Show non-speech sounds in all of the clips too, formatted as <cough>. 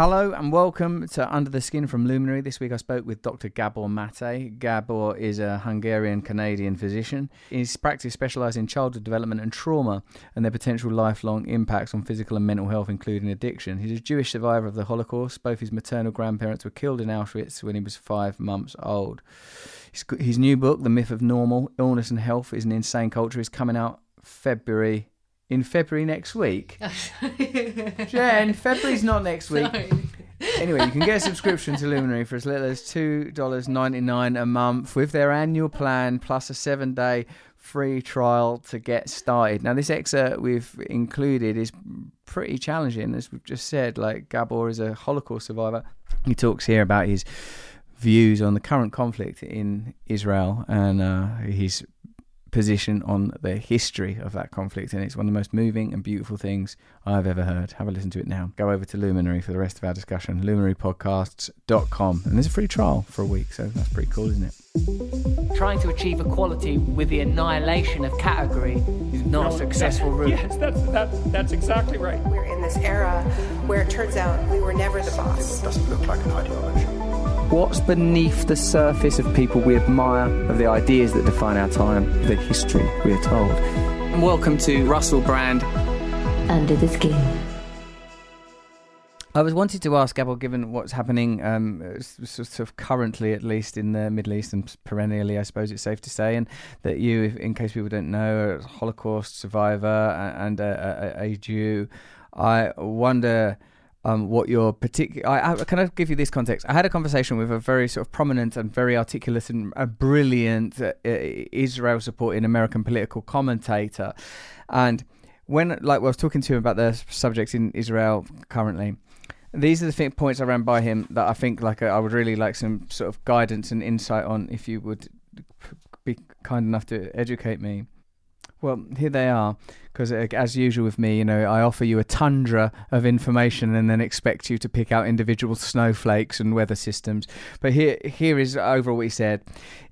Hello and welcome to Under the Skin from Luminary. This week I spoke with Dr. Gabor Mate. Gabor is a Hungarian Canadian physician. His practice specialises in childhood development and trauma and their potential lifelong impacts on physical and mental health, including addiction. He's a Jewish survivor of the Holocaust. Both his maternal grandparents were killed in Auschwitz when he was five months old. His, his new book, The Myth of Normal Illness and Health is an Insane Culture, is coming out February in February next week. <laughs> Jen, February's not next week. Sorry. Anyway, you can get a subscription to Luminary for as little as $2.99 a month with their annual plan plus a seven day free trial to get started. Now, this excerpt we've included is pretty challenging, as we've just said. Like, Gabor is a Holocaust survivor. He talks here about his views on the current conflict in Israel and uh, his position on the history of that conflict, and it's one of the most moving and beautiful things I've ever heard. Have a listen to it now. Go over to Luminary for the rest of our discussion, luminarypodcasts.com. And there's a free trial for a week, so that's pretty cool, isn't it? Trying to achieve equality with the annihilation of category is not a successful route. Yes, that's, that, that's exactly right. We're in this era where it turns out we were never the boss. doesn't look like an ideology. What's beneath the surface of people we admire, of the ideas that define our time, the history we are told? Welcome to Russell Brand. Under the Skin. I was wanted to ask Gabor, given what's happening, um, sort of currently at least in the Middle East and perennially, I suppose it's safe to say, and that you, if, in case people don't know, are a Holocaust survivor and a, a, a Jew. I wonder um, what your particular. I, I, can I give you this context? I had a conversation with a very sort of prominent and very articulate and a brilliant uh, Israel supporting American political commentator, and when like I was talking to him about the subject in Israel currently. These are the th- points I ran by him that I think like uh, I would really like some sort of guidance and insight on. If you would be kind enough to educate me. Well, here they are, because as usual with me, you know, I offer you a tundra of information and then expect you to pick out individual snowflakes and weather systems. But here, here is uh, overall what he said: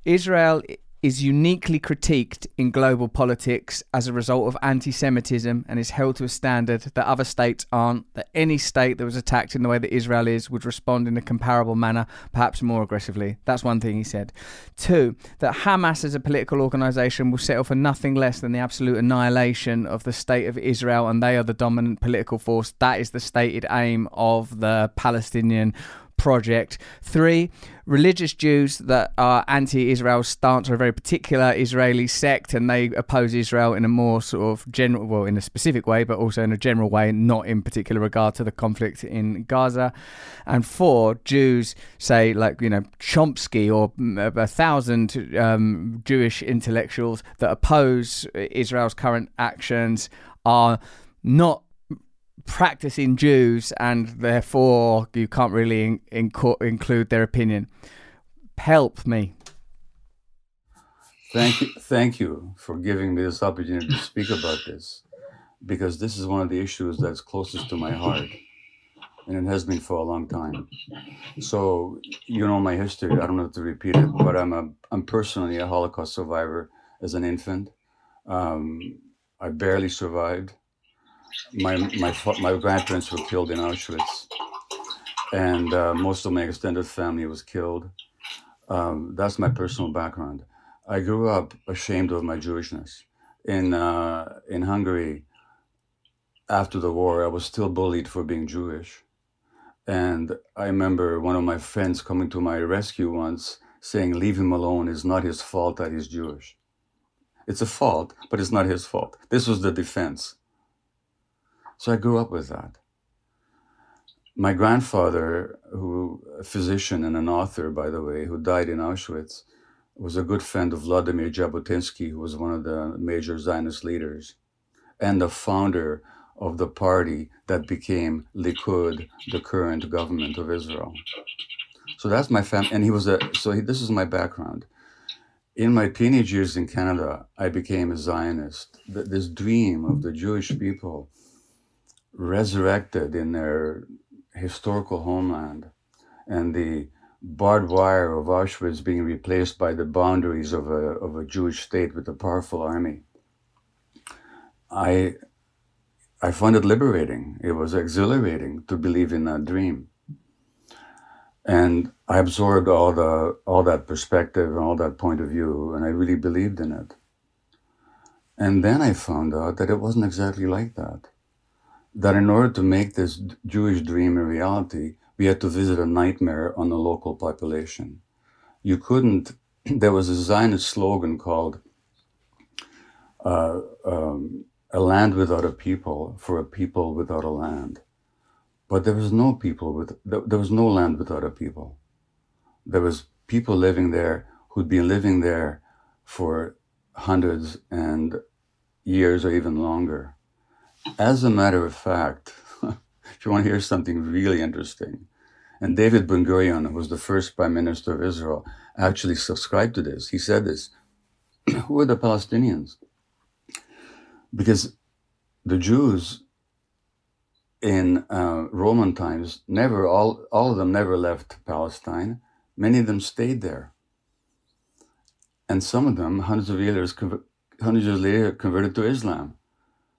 Israel is uniquely critiqued in global politics as a result of anti-Semitism and is held to a standard that other states aren't. That any state that was attacked in the way that Israel is would respond in a comparable manner, perhaps more aggressively. That's one thing he said. Two, that Hamas as a political organization will settle for nothing less than the absolute annihilation of the state of Israel, and they are the dominant political force. That is the stated aim of the Palestinian project. Three, religious Jews that are anti Israel stance are a very particular Israeli sect and they oppose Israel in a more sort of general, well, in a specific way, but also in a general way, not in particular regard to the conflict in Gaza. And four, Jews say, like, you know, Chomsky or a thousand um, Jewish intellectuals that oppose Israel's current actions are not practicing Jews and therefore you can't really in- inco- include their opinion. Help me. Thank you, thank you for giving me this opportunity to speak about this, because this is one of the issues that's closest to my heart, and it has been for a long time. So you know my history. I don't have to repeat it, but I'm a I'm personally a Holocaust survivor as an infant. Um, I barely survived. My my my grandparents were killed in Auschwitz, and uh, most of my extended family was killed. Um, that's my personal background. I grew up ashamed of my Jewishness. In uh, in Hungary, after the war, I was still bullied for being Jewish, and I remember one of my friends coming to my rescue once, saying, "Leave him alone. It's not his fault that he's Jewish. It's a fault, but it's not his fault." This was the defense. So I grew up with that. My grandfather, who a physician and an author, by the way, who died in Auschwitz, was a good friend of Vladimir Jabotinsky, who was one of the major Zionist leaders, and the founder of the party that became Likud, the current government of Israel. So that's my family, and he was a. So he, this is my background. In my teenage years in Canada, I became a Zionist. Th- This dream of the Jewish people resurrected in their historical homeland, and the barbed wire of Auschwitz being replaced by the boundaries of a, of a Jewish state with a powerful army. I, I found it liberating. It was exhilarating to believe in that dream. and I absorbed all the all that perspective and all that point of view, and I really believed in it. And then I found out that it wasn't exactly like that. That in order to make this Jewish dream a reality, we had to visit a nightmare on the local population. You couldn't. <clears throat> There was a Zionist slogan called uh, um, "A land without a people for a people without a land." But there was no people with, there was no land without a people. There was people living there who'd been living there for hundreds and years or even longer. As a matter of fact, <laughs> if you want to hear something really interesting, and David Ben Gurion, who was the first prime minister of Israel, actually subscribed to this. He said this <clears throat> Who are the Palestinians? Because the Jews in uh, Roman times, never all all of them never left Palestine. Many of them stayed there, and some of them, hundreds of years, hundreds of years later, converted to Islam.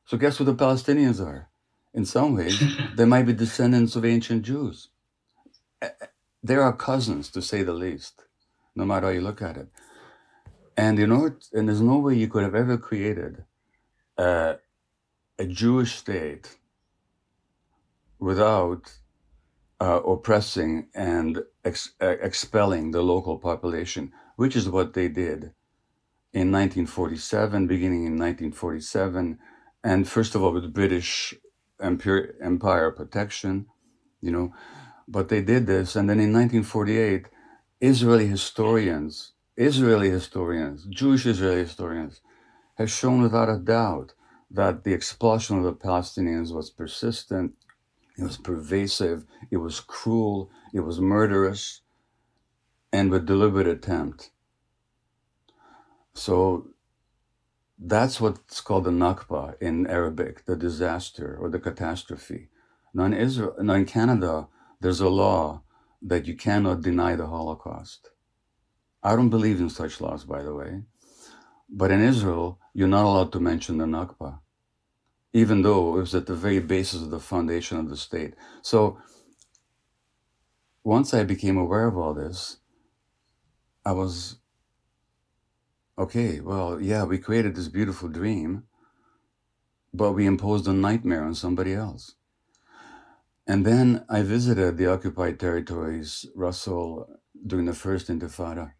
So guess who the Palestinians are? In some ways, <laughs> they might be descendants of ancient Jews. They are cousins, to say the least, no matter how you look at it. And you know, and there's no way you could have ever created a Jewish state without uh, oppressing and ex- expelling the local population, which is what they did in 1947, beginning in 1947, and first of all with British Empire, Empire protection, you know, but they did this, and then in 1948, Israeli historians, Israeli historians, Jewish Israeli historians, have shown without a doubt that the expulsion of the Palestinians was persistent it was pervasive, it was cruel, it was murderous, and with deliberate attempt. So that's what's called the Nakba in Arabic, the disaster or the catastrophe. Now in Israel, now in Canada, there's a law that you cannot deny the Holocaust. I don't believe in such laws, by the way. But in Israel, you're not allowed to mention the Nakba even though it was at the very basis of the foundation of the state. So once I became aware of all this, I was okay, well, yeah, we created this beautiful dream, but we imposed a nightmare on somebody else. And then I visited the occupied territories, Russell, during the first Intifada.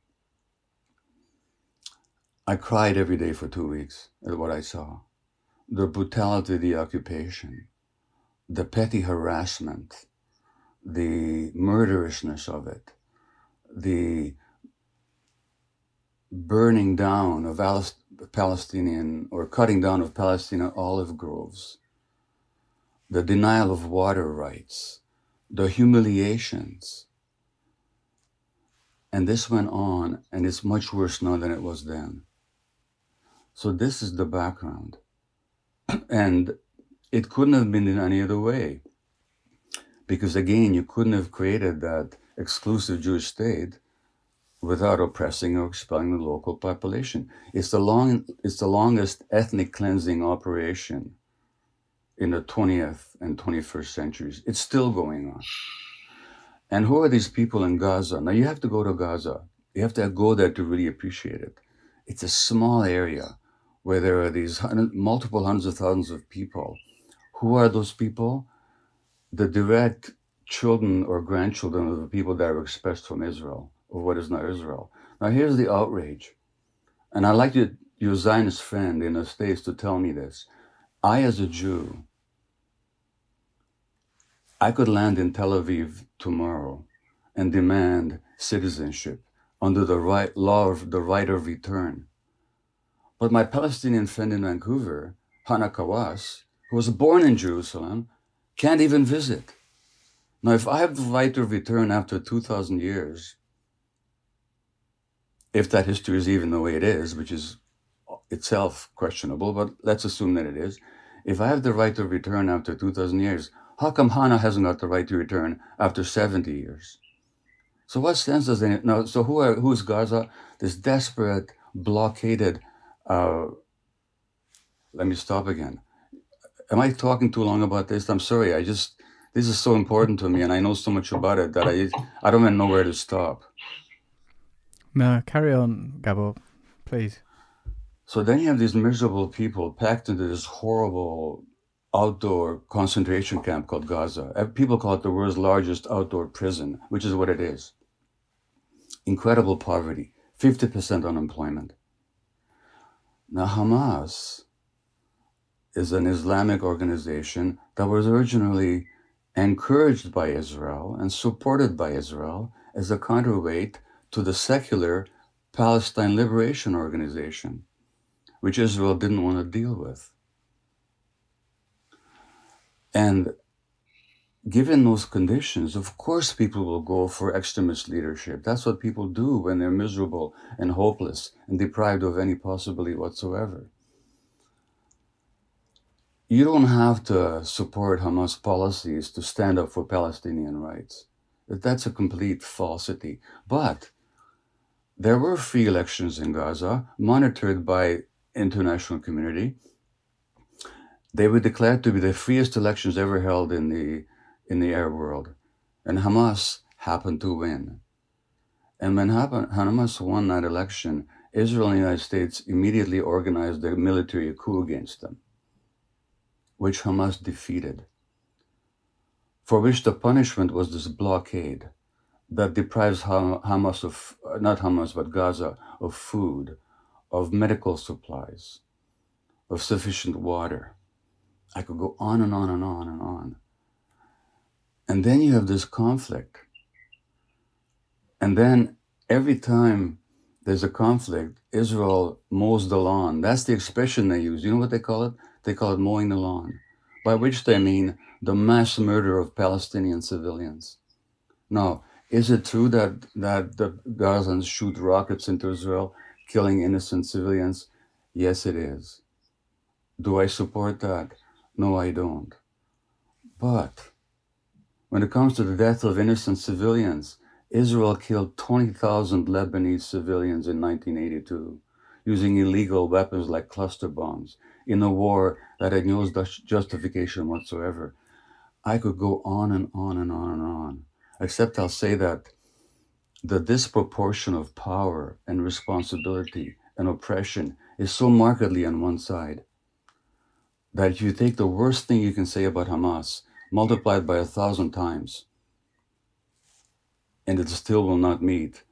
I cried every day for two weeks at what I saw the brutality of the occupation, the petty harassment, the murderousness of it, the burning down of Palestinian or cutting down of Palestinian olive groves, the denial of water rights, the humiliations. And this went on, and it's much worse now than it was then. So, this is the background. <clears throat> And it couldn't have been in any other way. Because again, you couldn't have created that exclusive Jewish state without oppressing or expelling the local population. It's the, long, it's the longest ethnic cleansing operation in the 20th and 21st centuries. It's still going on. And who are these people in Gaza? Now, you have to go to Gaza. You have to go there to really appreciate it. It's a small area where there are these hundred, multiple hundreds of thousands of people. Who are those people? The direct children or grandchildren of the people that are expressed from Israel, or what is now Israel. Now, here's the outrage. And I'd like you, your Zionist friend in the States to tell me this. I, as a Jew, I could land in Tel Aviv tomorrow and demand citizenship under the right law of the right of return. But my Palestinian friend in Vancouver, Hana Kawas, who was born in Jerusalem, can't even visit. Now, if I have the right to return after 2,000 years, if that history is even the way it is, which is itself questionable, but let's assume that it is. If I have the right to return after 2,000 years, how come Hana hasn't got the right to return after 70 years? So what sense does it? Now, so who are, who's Gaza? This desperate, blockaded, uh, let me stop again. Am I talking too long about this? I'm sorry. I just this is so important to me, and I know so much about it that I I don't even know where to stop. No, carry on, Gabor, please. So then you have these miserable people packed into this horrible outdoor concentration camp called Gaza. People call it the world's largest outdoor prison, which is what it is. Incredible poverty, 50% unemployment. Now, Hamas is an Islamic organization that was originally encouraged by Israel and supported by Israel as a counterweight to the secular Palestine Liberation Organization, which Israel didn't want to deal with. And given those conditions, of course, people will go for extremist leadership. That's what people do when they're miserable and hopeless and deprived of any possibility whatsoever. You don't have to support Hamas policies to stand up for Palestinian rights. That's a complete falsity. But there were free elections in Gaza, monitored by international community. They were declared to be the freest elections ever held in the in the Arab world, and Hamas happened to win. And when Hamas won that election, Israel and the United States immediately organized a military coup against them, which Hamas defeated, for which the punishment was this blockade that deprives Hamas of, not Hamas, but Gaza, of food, of medical supplies, of sufficient water. I could go on and on and on and on. And then you have this conflict. And then every time there's a conflict, Israel mows the lawn. That's the expression they use. You know what they call it? They call it mowing the lawn, by which they mean the mass murder of Palestinian civilians. Now, is it true that, that the Gazans shoot rockets into Israel, killing innocent civilians? Yes, it is. Do I support that? No, I don't. But when it comes to the death of innocent civilians, Israel killed 20,000 Lebanese civilians in 1982 using illegal weapons like cluster bombs in a war that had no justification whatsoever. I could go on and on and on and on except I'll say that the disproportion of power and responsibility and oppression is so markedly on one side that if you take the worst thing you can say about Hamas, multiplied by a thousand times, and it still will not meet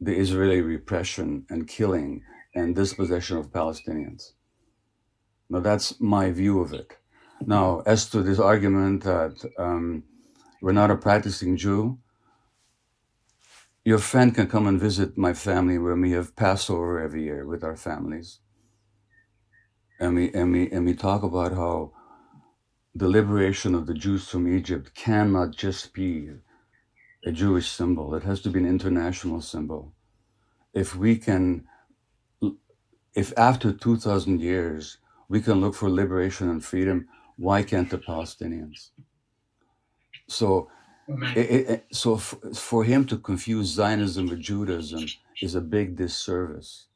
the Israeli repression and killing and dispossession of Palestinians. Now, that's my view of it. Now, as to this argument that um, we're not a practicing Jew. Your friend can come and visit my family where we have Passover every year with our families. And we, and we, and we talk about how the liberation of the Jews from Egypt cannot just be a Jewish symbol, it has to be an international symbol. If we can, if after 2,000 years we can look for liberation and freedom, why can't the Palestinians? So, it, it, so f- for him to confuse Zionism with Judaism is a big disservice.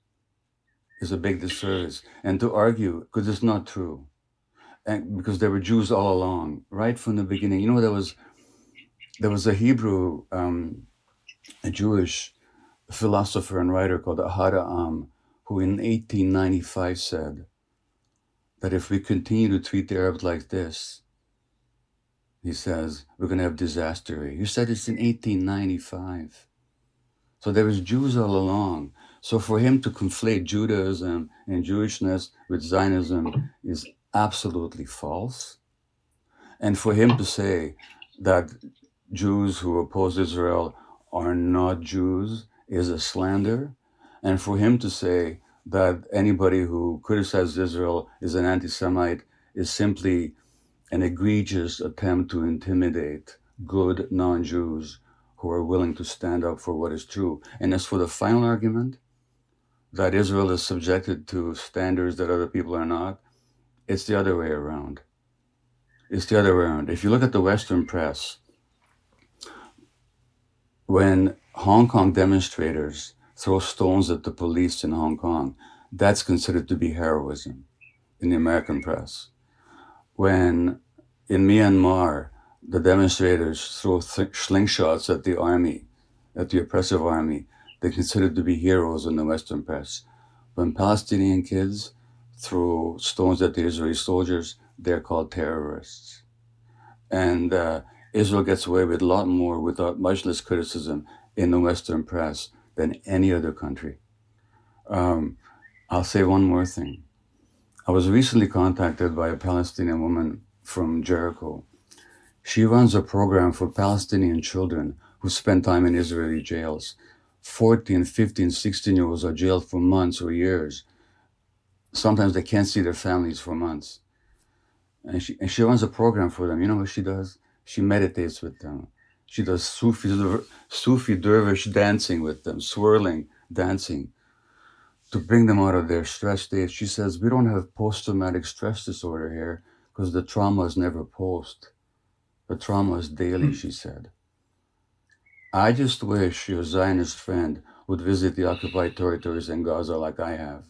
Is a big disservice, and to argue because it's not true, and because there were Jews all along, right from the beginning. You know, there was there was a Hebrew, um, a Jewish philosopher and writer called Ahad Ha'am, who in 1895 said that if we continue to treat the Arabs like this, he says, we're going to have disaster. You said it's in 1895. So there was Jews all along. So for him to conflate Judaism and Jewishness with Zionism is absolutely false. And for him to say that Jews who oppose Israel are not Jews is a slander. And for him to say that anybody who criticizes Israel is an anti Semite is simply an egregious attempt to intimidate good non Jews who are willing to stand up for what is true. And as for the final argument, that Israel is subjected to standards that other people are not, it's the other way around. It's the other way around. If you look at the Western press, when Hong Kong demonstrators throw stones at the police in Hong Kong, that's considered to be heroism in the American press when in Myanmar the demonstrators throw th- slingshots at the army, at the oppressive army, they considered to be heroes in the Western press. When Palestinian kids throw stones at the Israeli soldiers, they're called terrorists. And uh, Israel gets away with a lot more without much less criticism in the Western press than any other country. Um, I'll say one more thing. I was recently contacted by a Palestinian woman from Jericho. She runs a program for Palestinian children who spend time in Israeli jails. 14, 15, 16 year olds are jailed for months or years. Sometimes they can't see their families for months. And she, and she runs a program for them. You know what she does? She meditates with them. She does Sufi, Sufi dervish dancing with them, swirling, dancing to bring them out of their stress state. She says, We don't have post traumatic stress disorder here because the trauma is never post. The trauma is daily, she said. I just wish your Zionist friend would visit the occupied territories in Gaza like I have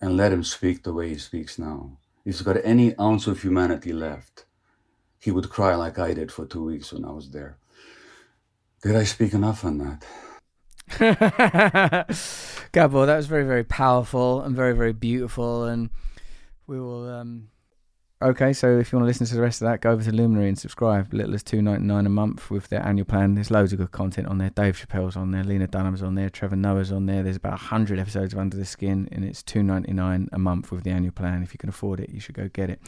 and let him speak the way he speaks now. If he's got any ounce of humanity left, he would cry like I did for two weeks when I was there. Did I speak enough on that? <laughs> Gabor, that was very, very powerful and very, very beautiful. And we will. Um... Okay, so if you want to listen to the rest of that, go over to Luminary and subscribe. Little as two ninety nine a month with their annual plan. There's loads of good content on there. Dave Chappelle's on there, Lena Dunham's on there, Trevor Noah's on there. There's about hundred episodes of Under the Skin, and it's two ninety nine a month with the annual plan. If you can afford it, you should go get it.